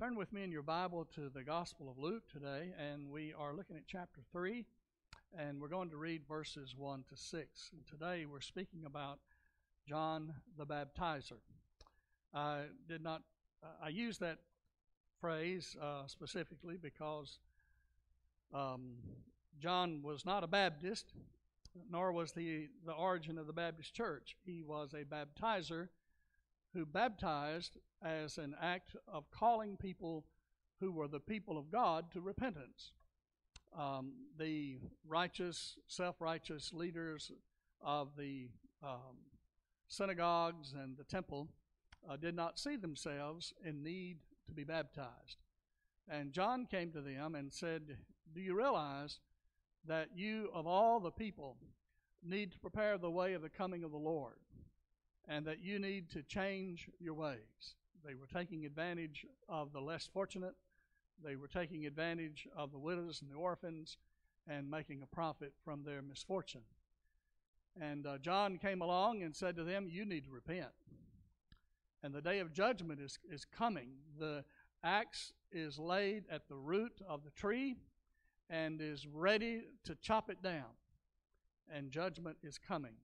Turn with me in your Bible to the Gospel of Luke today, and we are looking at chapter 3, and we're going to read verses 1 to 6. And today we're speaking about John the Baptizer. I did not, uh, I use that phrase uh, specifically because um, John was not a Baptist, nor was he the origin of the Baptist church. He was a baptizer who baptized as an act of calling people who were the people of God to repentance. Um, the righteous, self righteous leaders of the um, synagogues and the temple uh, did not see themselves in need to be baptized. And John came to them and said, Do you realize that you, of all the people, need to prepare the way of the coming of the Lord? And that you need to change your ways. They were taking advantage of the less fortunate, they were taking advantage of the widows and the orphans and making a profit from their misfortune. And uh, John came along and said to them, You need to repent. And the day of judgment is, is coming. The axe is laid at the root of the tree and is ready to chop it down. And judgment is coming.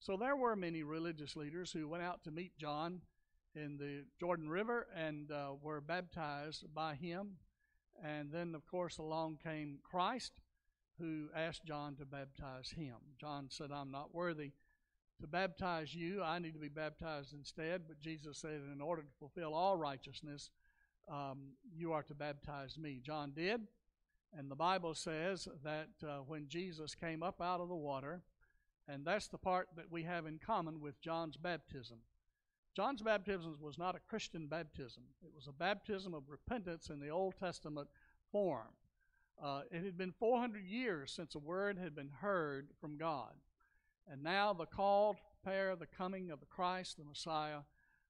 So there were many religious leaders who went out to meet John in the Jordan River and uh, were baptized by him. And then, of course, along came Christ, who asked John to baptize him. John said, I'm not worthy to baptize you. I need to be baptized instead. But Jesus said, In order to fulfill all righteousness, um, you are to baptize me. John did. And the Bible says that uh, when Jesus came up out of the water, and that's the part that we have in common with John's baptism. John's baptism was not a Christian baptism, it was a baptism of repentance in the Old Testament form. Uh, it had been 400 years since a word had been heard from God. And now the call to prepare the coming of the Christ, the Messiah,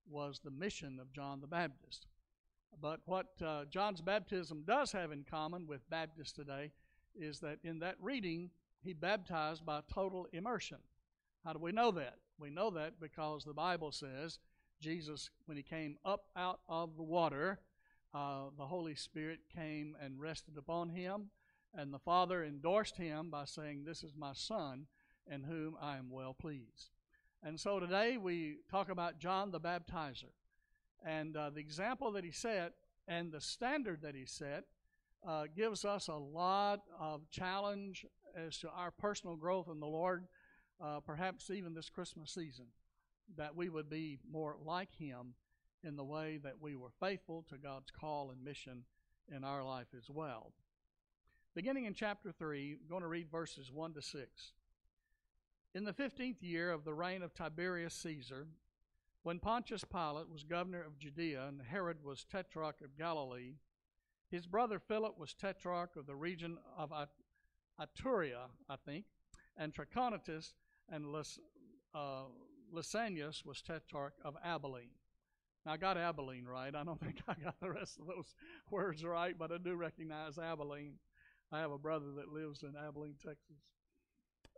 was the mission of John the Baptist. But what uh, John's baptism does have in common with Baptists today is that in that reading, he baptized by total immersion. How do we know that? We know that because the Bible says Jesus, when he came up out of the water, uh, the Holy Spirit came and rested upon him, and the Father endorsed him by saying, This is my Son, in whom I am well pleased. And so today we talk about John the Baptizer. And uh, the example that he set and the standard that he set uh, gives us a lot of challenge as to our personal growth in the Lord, uh, perhaps even this Christmas season, that we would be more like Him in the way that we were faithful to God's call and mission in our life as well. Beginning in chapter 3, I'm going to read verses 1 to 6. In the fifteenth year of the reign of Tiberius Caesar, when Pontius Pilate was governor of Judea and Herod was tetrarch of Galilee, his brother Philip was tetrarch of the region of Iturea, I think, and Trachonitis and Lys, uh, Lysanias was tetrarch of Abilene. Now, I got Abilene right. I don't think I got the rest of those words right, but I do recognize Abilene. I have a brother that lives in Abilene, Texas.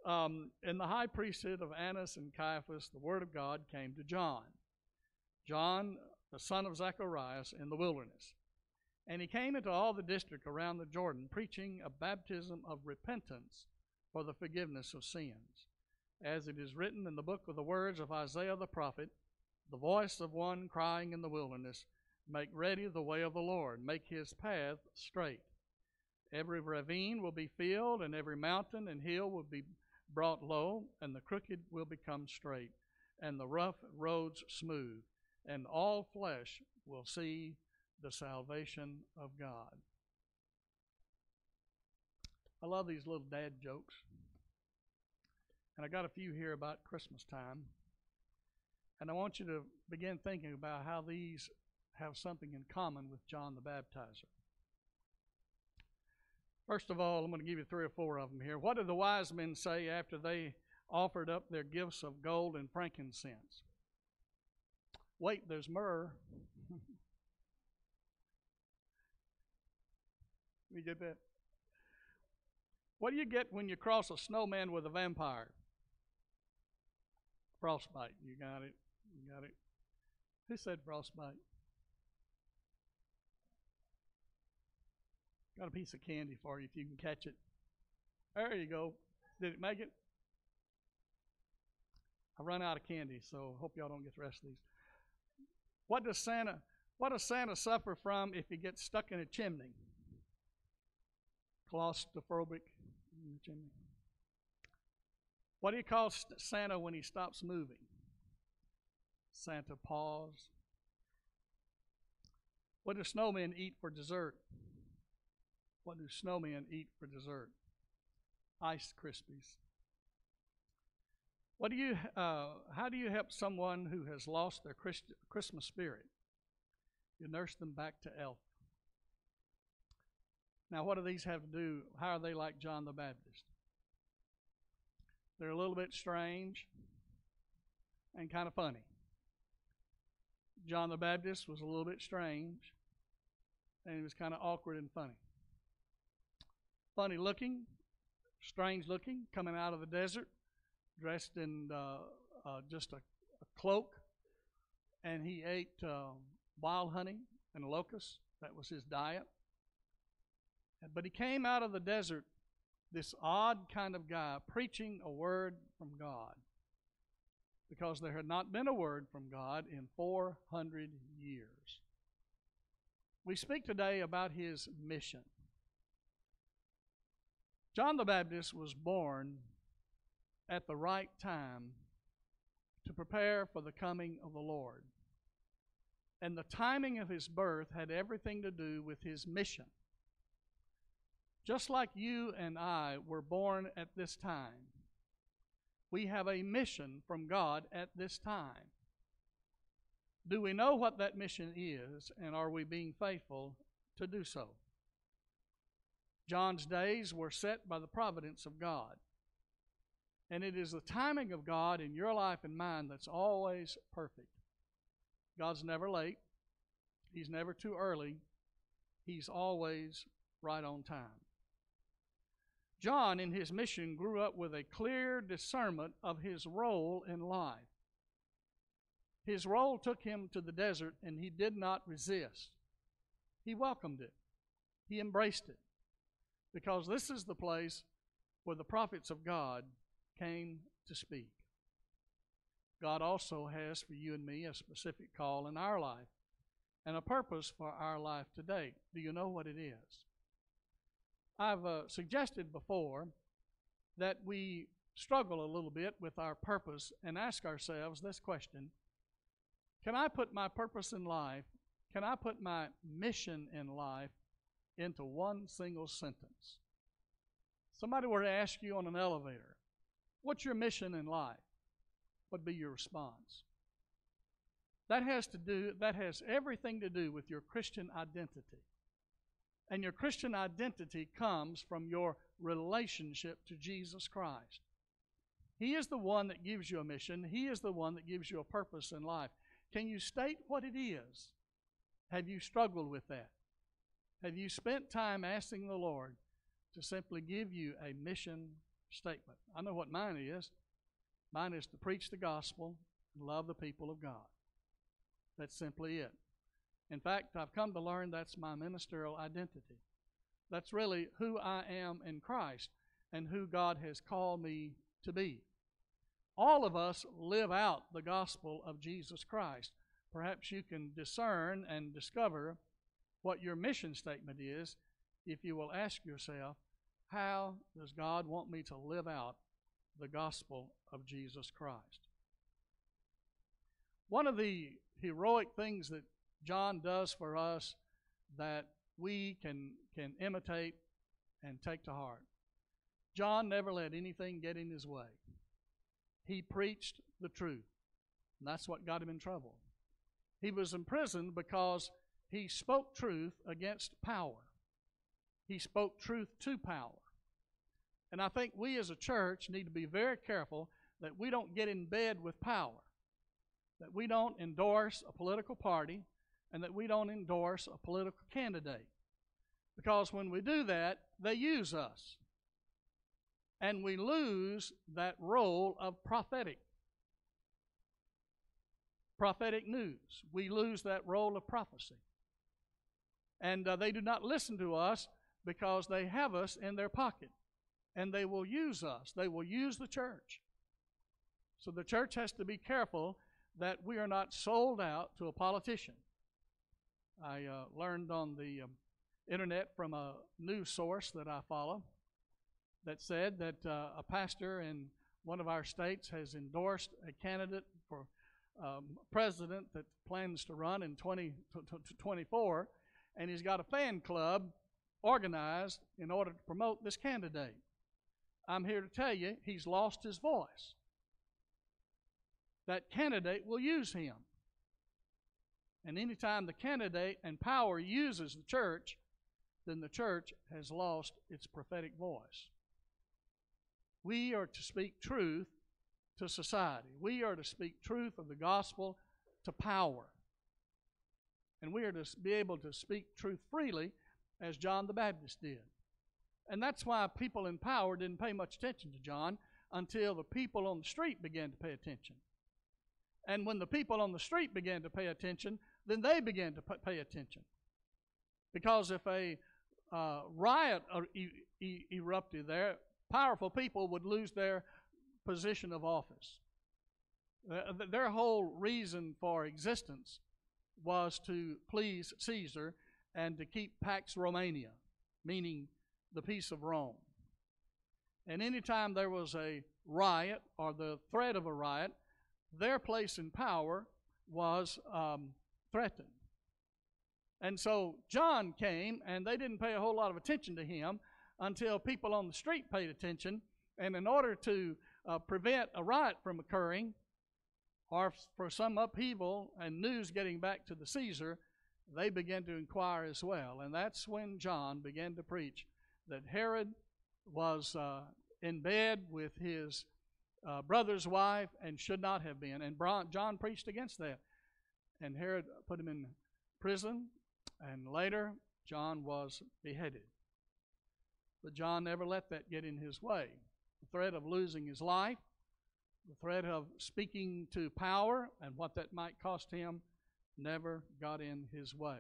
Um, in the high priesthood of Annas and Caiaphas, the word of God came to John. John, the son of Zacharias, in the wilderness. And he came into all the district around the Jordan, preaching a baptism of repentance for the forgiveness of sins. As it is written in the book of the words of Isaiah the prophet, the voice of one crying in the wilderness, Make ready the way of the Lord, make his path straight. Every ravine will be filled, and every mountain and hill will be brought low, and the crooked will become straight, and the rough roads smooth, and all flesh will see the salvation of God. I love these little dad jokes. And I got a few here about Christmas time. And I want you to begin thinking about how these have something in common with John the Baptizer. First of all, I'm going to give you three or four of them here. What did the wise men say after they offered up their gifts of gold and frankincense? Wait, there's myrrh. You get that? What do you get when you cross a snowman with a vampire? Frostbite. You got it. You got it. Who said frostbite? Got a piece of candy for you if you can catch it. There you go. Did it make it? I run out of candy, so hope y'all don't get the rest of these. What does Santa what does Santa suffer from if he gets stuck in a chimney? Claustrophobic chimney. What do you call Santa when he stops moving? Santa Paws. What do snowmen eat for dessert? What do snowmen eat for dessert? Ice Krispies. What do you? Uh, how do you help someone who has lost their Christ, Christmas spirit? You nurse them back to health. Now, what do these have to do? How are they like John the Baptist? They're a little bit strange and kind of funny. John the Baptist was a little bit strange and he was kind of awkward and funny. Funny looking, strange looking, coming out of the desert, dressed in uh, uh, just a, a, cloak, and he ate uh, wild honey and locusts. That was his diet. But he came out of the desert, this odd kind of guy, preaching a word from God. Because there had not been a word from God in 400 years. We speak today about his mission. John the Baptist was born at the right time to prepare for the coming of the Lord. And the timing of his birth had everything to do with his mission. Just like you and I were born at this time, we have a mission from God at this time. Do we know what that mission is, and are we being faithful to do so? John's days were set by the providence of God. And it is the timing of God in your life and mine that's always perfect. God's never late, He's never too early, He's always right on time. John, in his mission, grew up with a clear discernment of his role in life. His role took him to the desert, and he did not resist. He welcomed it, he embraced it, because this is the place where the prophets of God came to speak. God also has for you and me a specific call in our life and a purpose for our life today. Do you know what it is? I've uh, suggested before that we struggle a little bit with our purpose and ask ourselves this question Can I put my purpose in life, can I put my mission in life into one single sentence? Somebody were to ask you on an elevator, What's your mission in life? What would be your response? That has to do that has everything to do with your Christian identity. And your Christian identity comes from your relationship to Jesus Christ. He is the one that gives you a mission, He is the one that gives you a purpose in life. Can you state what it is? Have you struggled with that? Have you spent time asking the Lord to simply give you a mission statement? I know what mine is. Mine is to preach the gospel and love the people of God. That's simply it. In fact, I've come to learn that's my ministerial identity. That's really who I am in Christ and who God has called me to be. All of us live out the gospel of Jesus Christ. Perhaps you can discern and discover what your mission statement is if you will ask yourself, how does God want me to live out the gospel of Jesus Christ? One of the heroic things that John does for us that we can, can imitate and take to heart. John never let anything get in his way. He preached the truth, and that's what got him in trouble. He was imprisoned because he spoke truth against power. He spoke truth to power. And I think we as a church need to be very careful that we don't get in bed with power, that we don't endorse a political party, and that we don't endorse a political candidate. Because when we do that, they use us. And we lose that role of prophetic. Prophetic news. We lose that role of prophecy. And uh, they do not listen to us because they have us in their pocket and they will use us. They will use the church. So the church has to be careful that we are not sold out to a politician. I uh, learned on the um, internet from a news source that I follow that said that uh, a pastor in one of our states has endorsed a candidate for um, president that plans to run in 2024, and he's got a fan club organized in order to promote this candidate. I'm here to tell you he's lost his voice. That candidate will use him. And anytime the candidate and power uses the church, then the church has lost its prophetic voice. We are to speak truth to society. We are to speak truth of the gospel to power. And we are to be able to speak truth freely as John the Baptist did. And that's why people in power didn't pay much attention to John until the people on the street began to pay attention. And when the people on the street began to pay attention, then they began to pay attention. Because if a uh, riot e- e- erupted there, powerful people would lose their position of office. Uh, their whole reason for existence was to please Caesar and to keep Pax Romana, meaning the peace of Rome. And anytime there was a riot or the threat of a riot, their place in power was um, threatened. And so John came, and they didn't pay a whole lot of attention to him until people on the street paid attention. And in order to uh, prevent a riot from occurring, or for some upheaval and news getting back to the Caesar, they began to inquire as well. And that's when John began to preach that Herod was uh, in bed with his uh, brother's wife and should not have been. And John preached against that. And Herod put him in prison, and later John was beheaded. But John never let that get in his way. The threat of losing his life, the threat of speaking to power and what that might cost him never got in his way.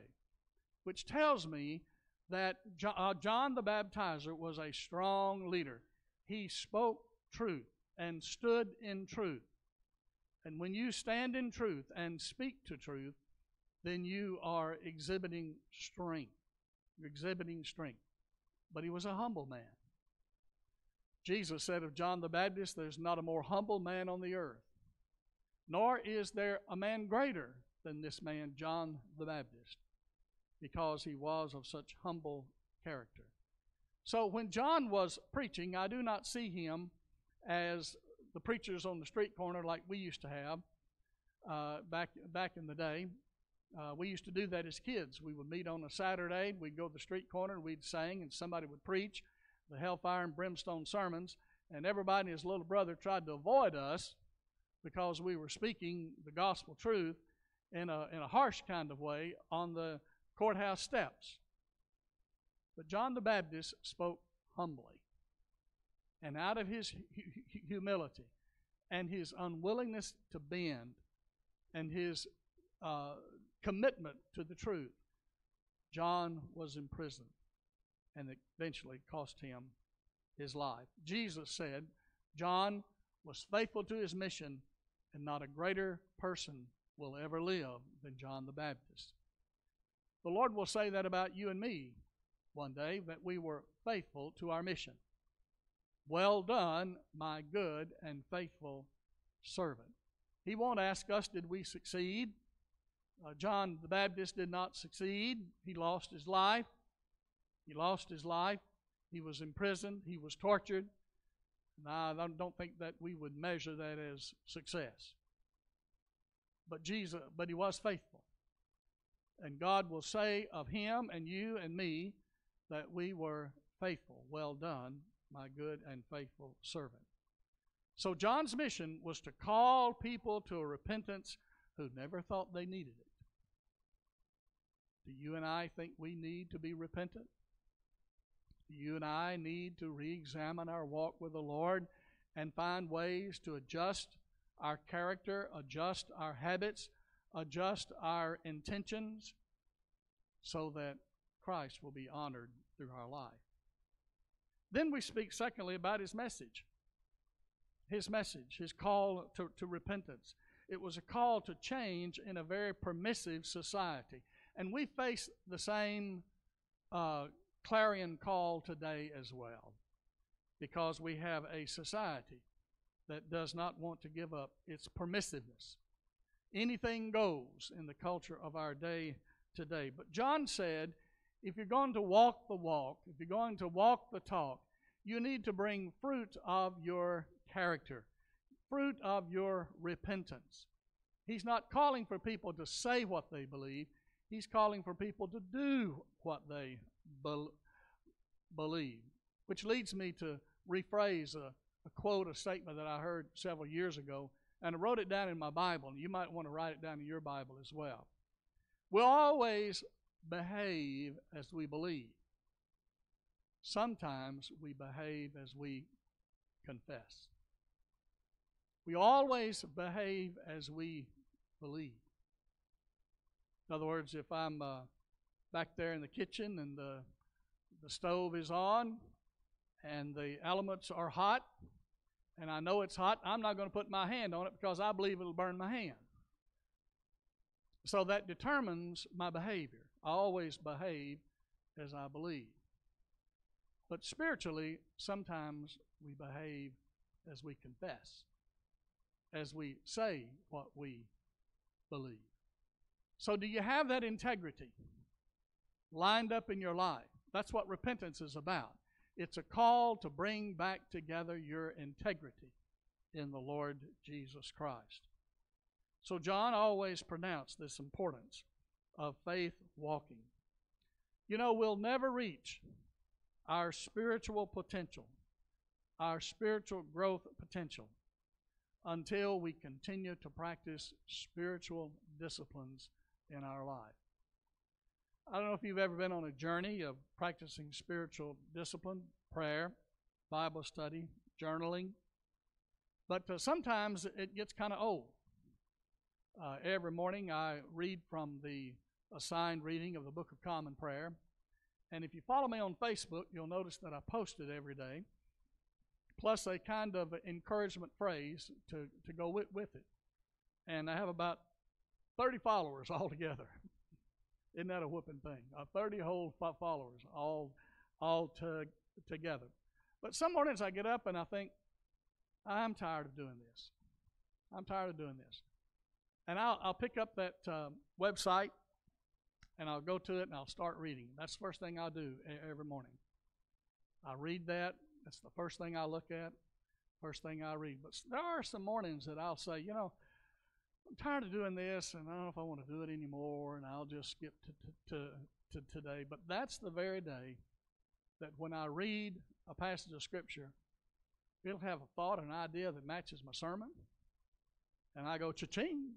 Which tells me that uh, John the Baptizer was a strong leader. He spoke truth and stood in truth. And when you stand in truth and speak to truth, then you are exhibiting strength. You're exhibiting strength. But he was a humble man. Jesus said of John the Baptist, There's not a more humble man on the earth, nor is there a man greater than this man, John the Baptist, because he was of such humble character. So when John was preaching, I do not see him as the preachers on the street corner like we used to have uh, back back in the day. Uh, we used to do that as kids. We would meet on a Saturday. We'd go to the street corner and we'd sing, and somebody would preach the hellfire and brimstone sermons. And everybody and his little brother tried to avoid us because we were speaking the gospel truth in a, in a harsh kind of way on the courthouse steps. But John the Baptist spoke humbly. And out of his humility and his unwillingness to bend and his uh, commitment to the truth, John was imprisoned and eventually cost him his life. Jesus said, John was faithful to his mission, and not a greater person will ever live than John the Baptist. The Lord will say that about you and me one day, that we were faithful to our mission. Well done, my good and faithful servant. He won't ask us, did we succeed? Uh, John the Baptist did not succeed. He lost his life. He lost his life. He was imprisoned. He was tortured. And I don't think that we would measure that as success. But Jesus, but he was faithful. And God will say of him and you and me that we were faithful. Well done, my good and faithful servant. So John's mission was to call people to a repentance who never thought they needed it. Do you and I think we need to be repentant? Do you and I need to re examine our walk with the Lord and find ways to adjust our character, adjust our habits, adjust our intentions so that Christ will be honored through our life. Then we speak, secondly, about his message. His message, his call to, to repentance. It was a call to change in a very permissive society. And we face the same uh, clarion call today as well because we have a society that does not want to give up its permissiveness. Anything goes in the culture of our day today. But John said, if you're going to walk the walk, if you're going to walk the talk, you need to bring fruit of your character, fruit of your repentance. He's not calling for people to say what they believe, he's calling for people to do what they be- believe. Which leads me to rephrase a, a quote, a statement that I heard several years ago, and I wrote it down in my Bible, and you might want to write it down in your Bible as well. We'll always behave as we believe. Sometimes we behave as we confess. We always behave as we believe. In other words, if I'm uh, back there in the kitchen and the, the stove is on and the elements are hot, and I know it's hot, I'm not going to put my hand on it because I believe it'll burn my hand. So that determines my behavior. I always behave as I believe. But spiritually, sometimes we behave as we confess, as we say what we believe. So, do you have that integrity lined up in your life? That's what repentance is about. It's a call to bring back together your integrity in the Lord Jesus Christ. So, John always pronounced this importance of faith walking. You know, we'll never reach our spiritual potential, our spiritual growth potential, until we continue to practice spiritual disciplines in our life. I don't know if you've ever been on a journey of practicing spiritual discipline, prayer, Bible study, journaling, but uh, sometimes it gets kind of old. Uh, every morning I read from the assigned reading of the Book of Common Prayer. And if you follow me on Facebook, you'll notice that I post it every day, plus a kind of encouragement phrase to, to go with, with it. And I have about 30 followers altogether. Isn't that a whooping thing? Uh, 30 whole followers all, all to, together. But some mornings I get up and I think, I'm tired of doing this. I'm tired of doing this. And I'll, I'll pick up that um, website and I'll go to it and I'll start reading. That's the first thing I'll do every morning. I read that. That's the first thing I look at, first thing I read. But there are some mornings that I'll say, you know, I'm tired of doing this and I don't know if I want to do it anymore and I'll just skip to, to, to, to today. But that's the very day that when I read a passage of Scripture, it'll have a thought, an idea that matches my sermon. And I go, cha-ching,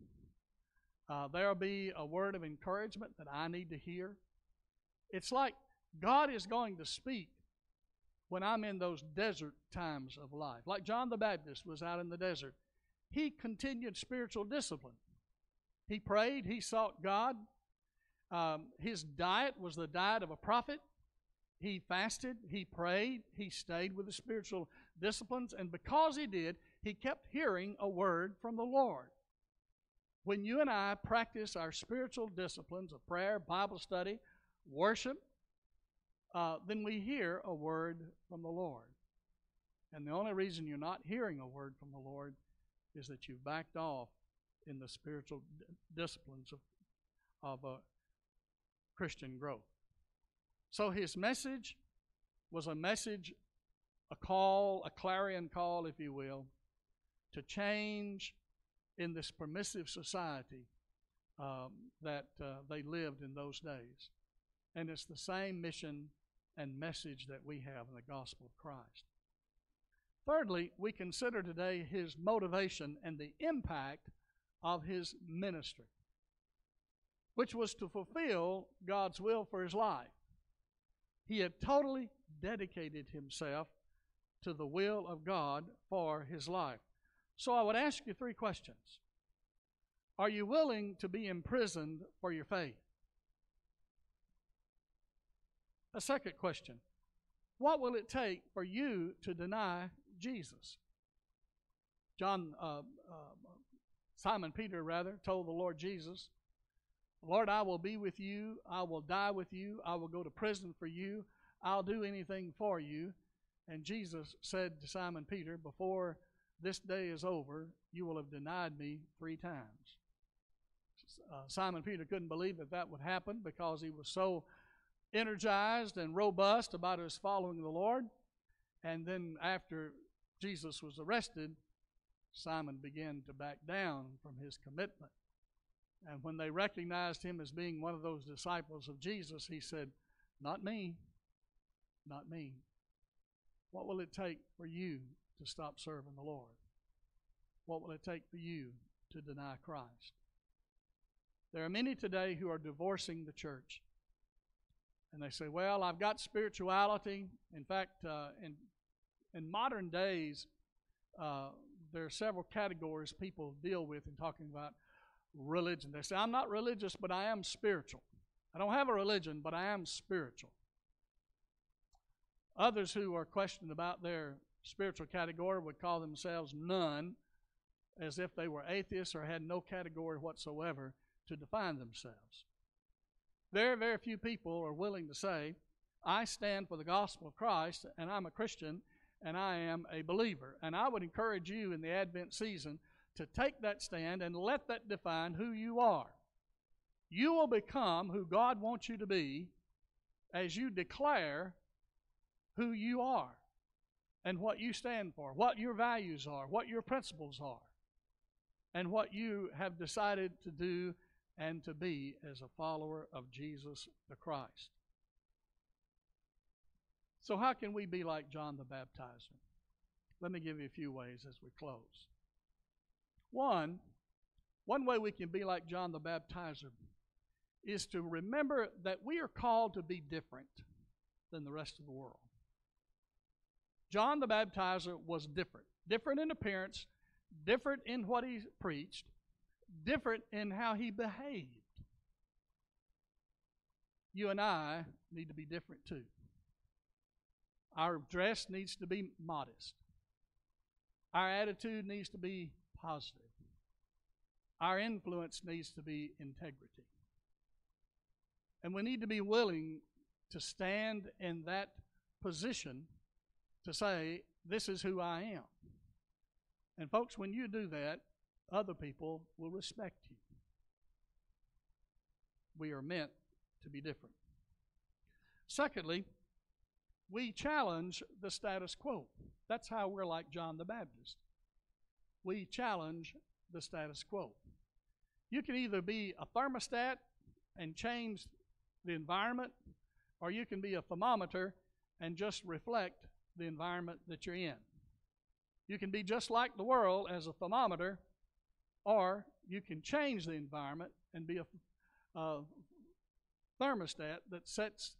uh, there'll be a word of encouragement that I need to hear. It's like God is going to speak when I'm in those desert times of life. Like John the Baptist was out in the desert. He continued spiritual discipline. He prayed, he sought God. Um, his diet was the diet of a prophet. He fasted, he prayed, he stayed with the spiritual disciplines, and because he did, he kept hearing a word from the Lord. When you and I practice our spiritual disciplines of prayer, Bible study, worship, uh, then we hear a word from the Lord. And the only reason you're not hearing a word from the Lord is that you've backed off in the spiritual disciplines of, of uh, Christian growth. So his message was a message, a call, a clarion call, if you will, to change in this permissive society um, that uh, they lived in those days. And it's the same mission and message that we have in the gospel of Christ. Thirdly, we consider today his motivation and the impact of his ministry, which was to fulfill God's will for his life. He had totally dedicated himself to the will of God for his life. So I would ask you three questions. Are you willing to be imprisoned for your faith? A second question What will it take for you to deny Jesus? John, uh, uh, Simon Peter, rather, told the Lord Jesus, Lord, I will be with you. I will die with you. I will go to prison for you. I'll do anything for you. And Jesus said to Simon Peter, Before this day is over, you will have denied me three times. Uh, Simon Peter couldn't believe that that would happen because he was so energized and robust about his following the Lord. And then after Jesus was arrested, Simon began to back down from his commitment. And when they recognized him as being one of those disciples of Jesus, he said, Not me, not me. What will it take for you to stop serving the Lord? What will it take for you to deny Christ? There are many today who are divorcing the church. And they say, Well, I've got spirituality. In fact, uh, in, in modern days, uh, there are several categories people deal with in talking about religion. They say, I'm not religious, but I am spiritual. I don't have a religion, but I am spiritual. Others who are questioned about their spiritual category would call themselves none, as if they were atheists or had no category whatsoever to define themselves. Very, very few people are willing to say, I stand for the gospel of Christ and I'm a Christian and I am a believer. And I would encourage you in the Advent season to take that stand and let that define who you are. You will become who God wants you to be as you declare who you are and what you stand for, what your values are, what your principles are, and what you have decided to do and to be as a follower of Jesus the Christ. So, how can we be like John the Baptizer? Let me give you a few ways as we close. One, one way we can be like John the Baptizer is to remember that we are called to be different than the rest of the world. John the Baptizer was different, different in appearance, different in what he preached, different in how he behaved. You and I need to be different too. Our dress needs to be modest. Our attitude needs to be positive. Our influence needs to be integrity. And we need to be willing to stand in that position to say, This is who I am. And, folks, when you do that, other people will respect you. We are meant to be different. Secondly, we challenge the status quo. That's how we're like John the Baptist. We challenge the status quo. You can either be a thermostat and change the environment, or you can be a thermometer and just reflect the environment that you're in. You can be just like the world as a thermometer, or you can change the environment and be a, a thermostat that sets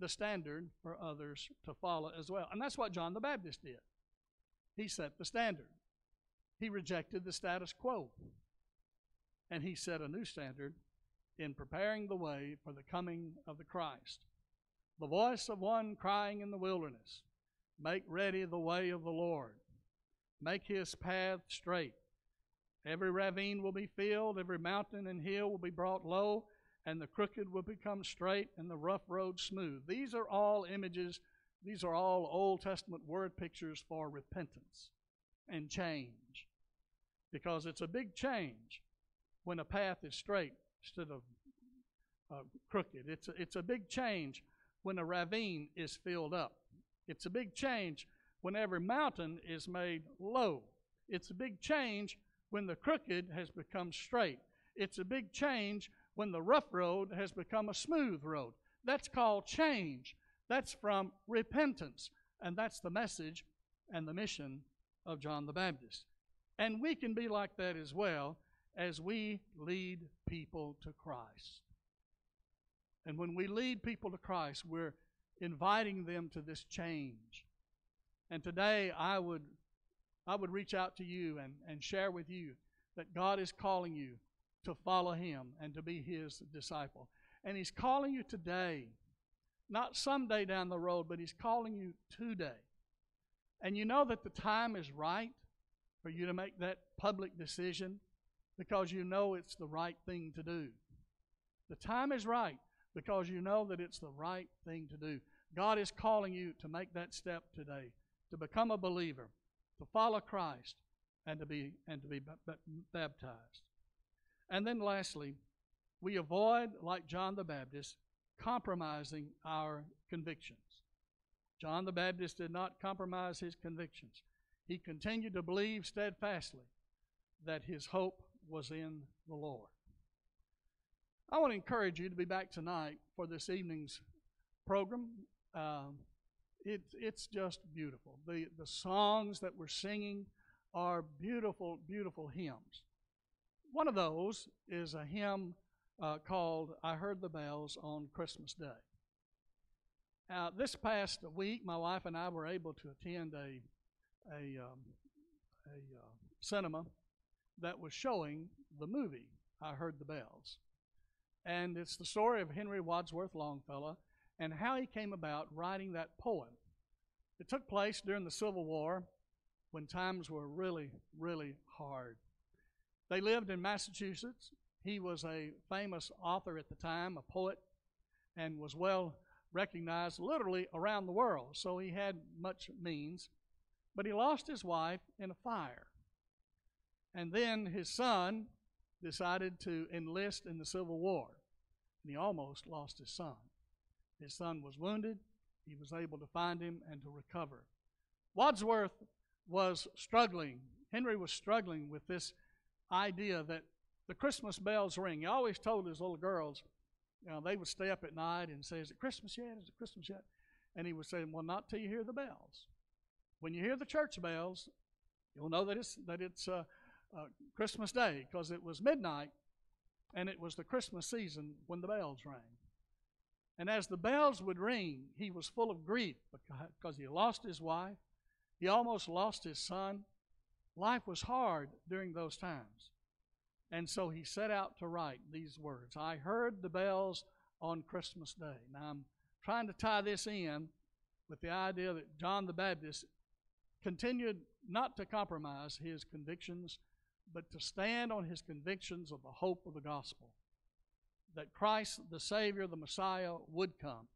the standard for others to follow as well. And that's what John the Baptist did. He set the standard. He rejected the status quo. And he set a new standard in preparing the way for the coming of the Christ. The voice of one crying in the wilderness, Make ready the way of the Lord, make his path straight. Every ravine will be filled, every mountain and hill will be brought low, and the crooked will become straight, and the rough road smooth. These are all images, these are all Old Testament word pictures for repentance and change. Because it's a big change when a path is straight instead of uh, crooked. It's a, it's a big change when a ravine is filled up. It's a big change when every mountain is made low. It's a big change when the crooked has become straight. It's a big change when the rough road has become a smooth road. That's called change. That's from repentance. And that's the message and the mission of John the Baptist. And we can be like that as well as we lead people to Christ. And when we lead people to Christ, we're inviting them to this change. And today I would I would reach out to you and, and share with you that God is calling you to follow him and to be his disciple. And he's calling you today not someday down the road, but He's calling you today. And you know that the time is right for you to make that public decision because you know it's the right thing to do. The time is right because you know that it's the right thing to do. God is calling you to make that step today, to become a believer, to follow Christ, and to be and to be baptized. And then lastly, we avoid, like John the Baptist, compromising our convictions. John the Baptist did not compromise his convictions. He continued to believe steadfastly that his hope was in the Lord. I want to encourage you to be back tonight for this evening's program. Um, it, it's just beautiful. The, the songs that we're singing are beautiful, beautiful hymns. One of those is a hymn uh, called I Heard the Bells on Christmas Day. Now, this past week, my wife and I were able to attend a, a, um, a uh, cinema that was showing the movie I Heard the Bells. And it's the story of Henry Wadsworth Longfellow and how he came about writing that poem. It took place during the Civil War when times were really, really hard. They lived in Massachusetts. He was a famous author at the time, a poet, and was well recognized literally around the world. So he had much means. But he lost his wife in a fire. And then his son decided to enlist in the Civil War. And he almost lost his son. His son was wounded. He was able to find him and to recover. Wadsworth was struggling. Henry was struggling with this idea that the Christmas bells ring. He always told his little girls, you know, they would stay up at night and say, Is it Christmas yet? Is it Christmas yet? And he would say, Well, not till you hear the bells. When you hear the church bells, you'll know that it's, that it's uh, uh, Christmas Day because it was midnight and it was the Christmas season when the bells rang. And as the bells would ring, he was full of grief because he lost his wife. He almost lost his son. Life was hard during those times. And so he set out to write these words I heard the bells on Christmas Day. Now I'm trying to tie this in with the idea that John the Baptist continued not to compromise his convictions, but to stand on his convictions of the hope of the gospel that Christ, the Savior, the Messiah, would come.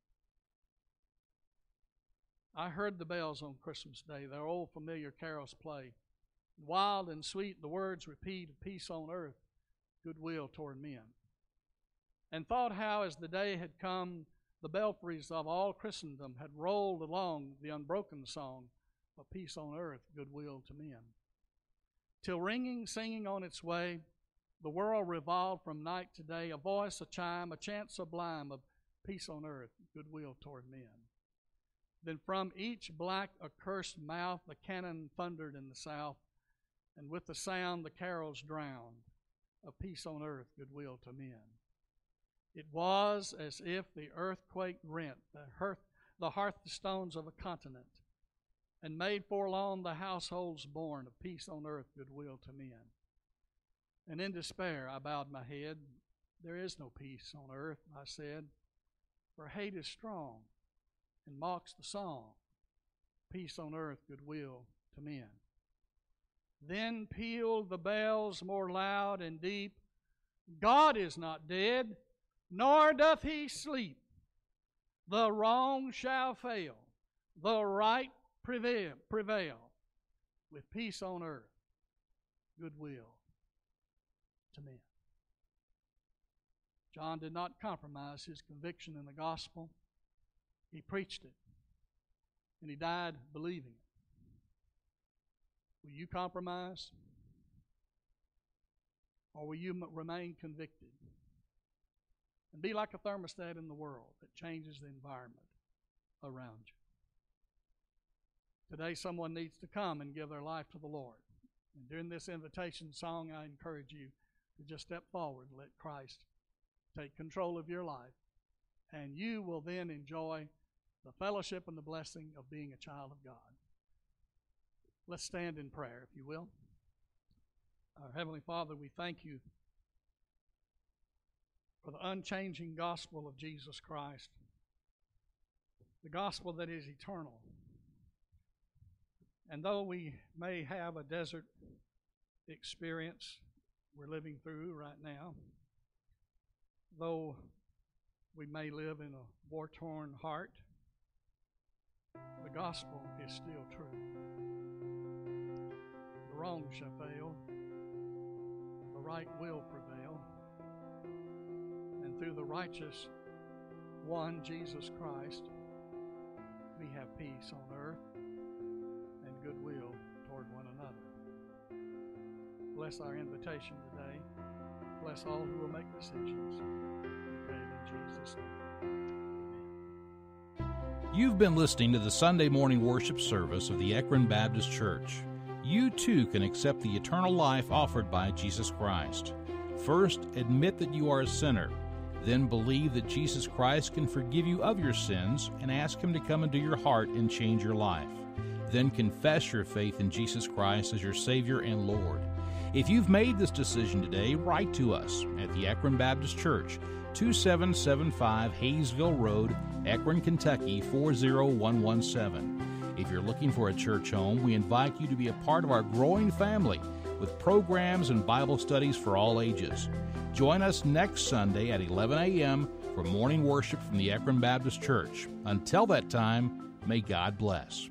I heard the bells on Christmas Day, their old familiar carols play. Wild and sweet the words repeat of peace on earth, goodwill toward men. And thought how, as the day had come, the belfries of all Christendom had rolled along the unbroken song of peace on earth, goodwill to men. Till ringing, singing on its way, the world revolved from night to day, a voice, a chime, a chant sublime of peace on earth, goodwill toward men. Then from each black accursed mouth the cannon thundered in the south, and with the sound the carols drowned of peace on earth, goodwill to men. It was as if the earthquake rent the hearth, the hearthstones of a continent, and made forlorn the households born of peace on earth, goodwill to men. And in despair I bowed my head. There is no peace on earth, I said, for hate is strong and mocks the song. Peace on earth, goodwill to men. Then pealed the bells more loud and deep. God is not dead, nor doth he sleep. The wrong shall fail, the right prevail, prevail with peace on earth, goodwill to men. John did not compromise his conviction in the gospel. He preached it, and he died believing it. Will you compromise? Or will you remain convicted? And be like a thermostat in the world that changes the environment around you. Today, someone needs to come and give their life to the Lord. And during this invitation song, I encourage you to just step forward and let Christ take control of your life. And you will then enjoy the fellowship and the blessing of being a child of God. Let's stand in prayer, if you will. Our Heavenly Father, we thank you for the unchanging gospel of Jesus Christ. the gospel that is eternal. And though we may have a desert experience we're living through right now, though we may live in a war torn heart, the gospel is still true. The wrong shall fail, the right will prevail, and through the righteous one, Jesus Christ, we have peace on earth goodwill toward one another. Bless our invitation today. Bless all who will make decisions. Pray in Jesus' name. Amen. You've been listening to the Sunday morning worship service of the Ekron Baptist Church. You too can accept the eternal life offered by Jesus Christ. First, admit that you are a sinner then believe that Jesus Christ can forgive you of your sins and ask Him to come into your heart and change your life. Then confess your faith in Jesus Christ as your Savior and Lord. If you've made this decision today, write to us at the Ekron Baptist Church, 2775 Hayesville Road, Ekron, Kentucky 40117. If you're looking for a church home, we invite you to be a part of our growing family with programs and Bible studies for all ages. Join us next Sunday at 11 a.m. for morning worship from the Ekron Baptist Church. Until that time, may God bless.